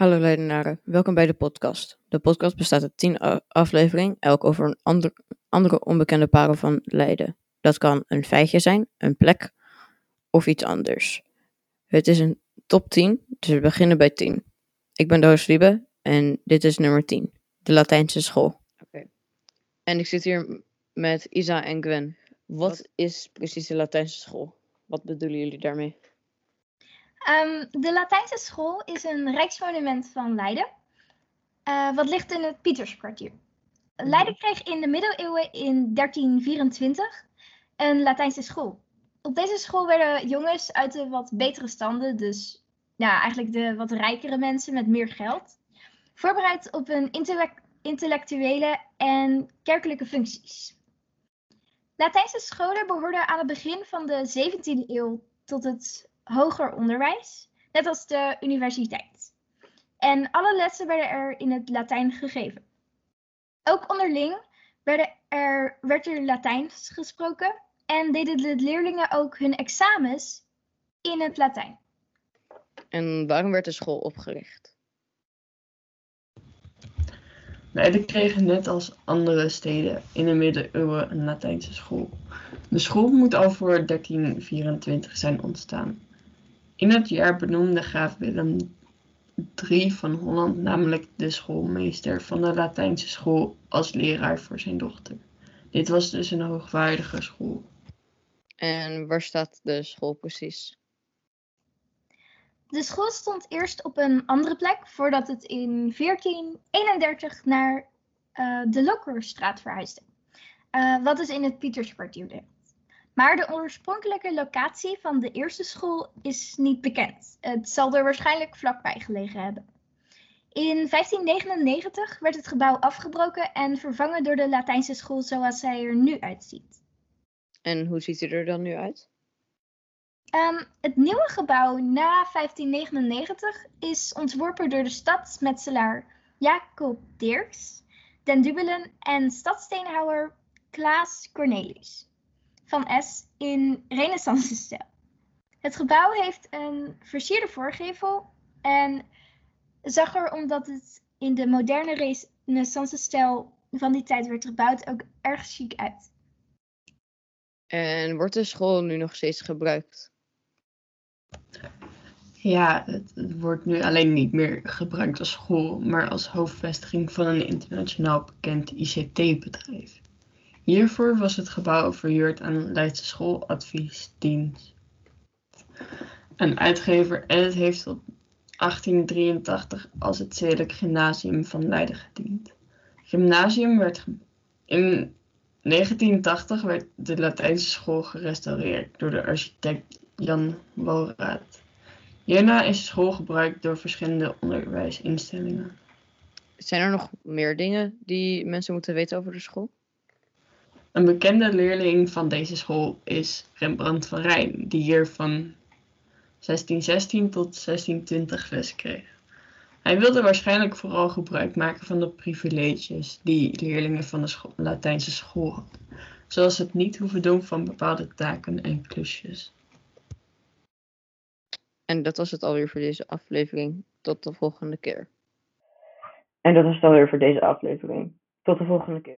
Hallo Leidenaren, welkom bij de podcast. De podcast bestaat uit 10 afleveringen, elk over een ander, andere onbekende parel van Leiden. Dat kan een feitje zijn, een plek of iets anders. Het is een top 10, dus we beginnen bij 10. Ik ben Doris Wiebe en dit is nummer 10, de Latijnse school. Oké. En ik zit hier met Isa en Gwen. Wat is precies de Latijnse school? Wat bedoelen jullie daarmee? Um, de Latijnse school is een rijksmonument van Leiden, uh, wat ligt in het Pieterskwartier. Leiden kreeg in de middeleeuwen in 1324 een Latijnse school. Op deze school werden jongens uit de wat betere standen, dus ja, eigenlijk de wat rijkere mensen met meer geld, voorbereid op hun intellectuele en kerkelijke functies. Latijnse scholen behoorden aan het begin van de 17e eeuw tot het hoger onderwijs, net als de universiteit. En alle lessen werden er in het Latijn gegeven. Ook onderling werden er, werd er Latijns gesproken en deden de leerlingen ook hun examens in het Latijn. En waarom werd de school opgericht? Leiden kregen net als andere steden in de middeleeuwen een Latijnse school. De school moet al voor 1324 zijn ontstaan. In het jaar benoemde graaf Willem III van Holland namelijk de schoolmeester van de Latijnse school als leraar voor zijn dochter. Dit was dus een hoogwaardige school. En waar staat de school precies? De school stond eerst op een andere plek voordat het in 1431 naar uh, de Lokkerstraat verhuisde. Uh, wat is in het Pieterskwartier ligt. Maar de oorspronkelijke locatie van de eerste school is niet bekend. Het zal er waarschijnlijk vlakbij gelegen hebben. In 1599 werd het gebouw afgebroken en vervangen door de Latijnse school zoals zij er nu uitziet. En hoe ziet hij er dan nu uit? Um, het nieuwe gebouw na 1599 is ontworpen door de stadsmetselaar Jacob Dirks, den Dubelen en stadsteenhouwer Klaas Cornelius van S in renaissance-stijl. Het gebouw heeft een versierde voorgevel en zag er, omdat het in de moderne renaissance-stijl van die tijd werd gebouwd, ook erg chic uit. En wordt de school nu nog steeds gebruikt? Ja, het, het, wordt nu alleen niet meer gebruikt als school, maar als hoofdvestiging van een internationaal bekend ICT-bedrijf. Hiervoor was het gebouw verhuurd aan Leidse Schooladviesdienst, een uitgever en het heeft tot 1883 als het Zedelijk Gymnasium van Leiden gediend. Gymnasium werd in 1980 werd de Latijnse school gerestaureerd door de architect Jan Walraad. Hierna is de school gebruikt door verschillende onderwijsinstellingen. Zijn er nog meer dingen die mensen moeten weten over de school? Een bekende leerling van deze school is Rembrandt van Rijn, die hier van 1616 tot 1620 les kreeg. Hij wilde waarschijnlijk vooral gebruik maken van de privileges die leerlingen van de Latijnse school hadden, zoals het niet hoeven doen van bepaalde taken en klusjes. En dat was het alweer voor deze aflevering. Tot de volgende keer. En dat was het alweer voor deze aflevering. Tot de volgende keer.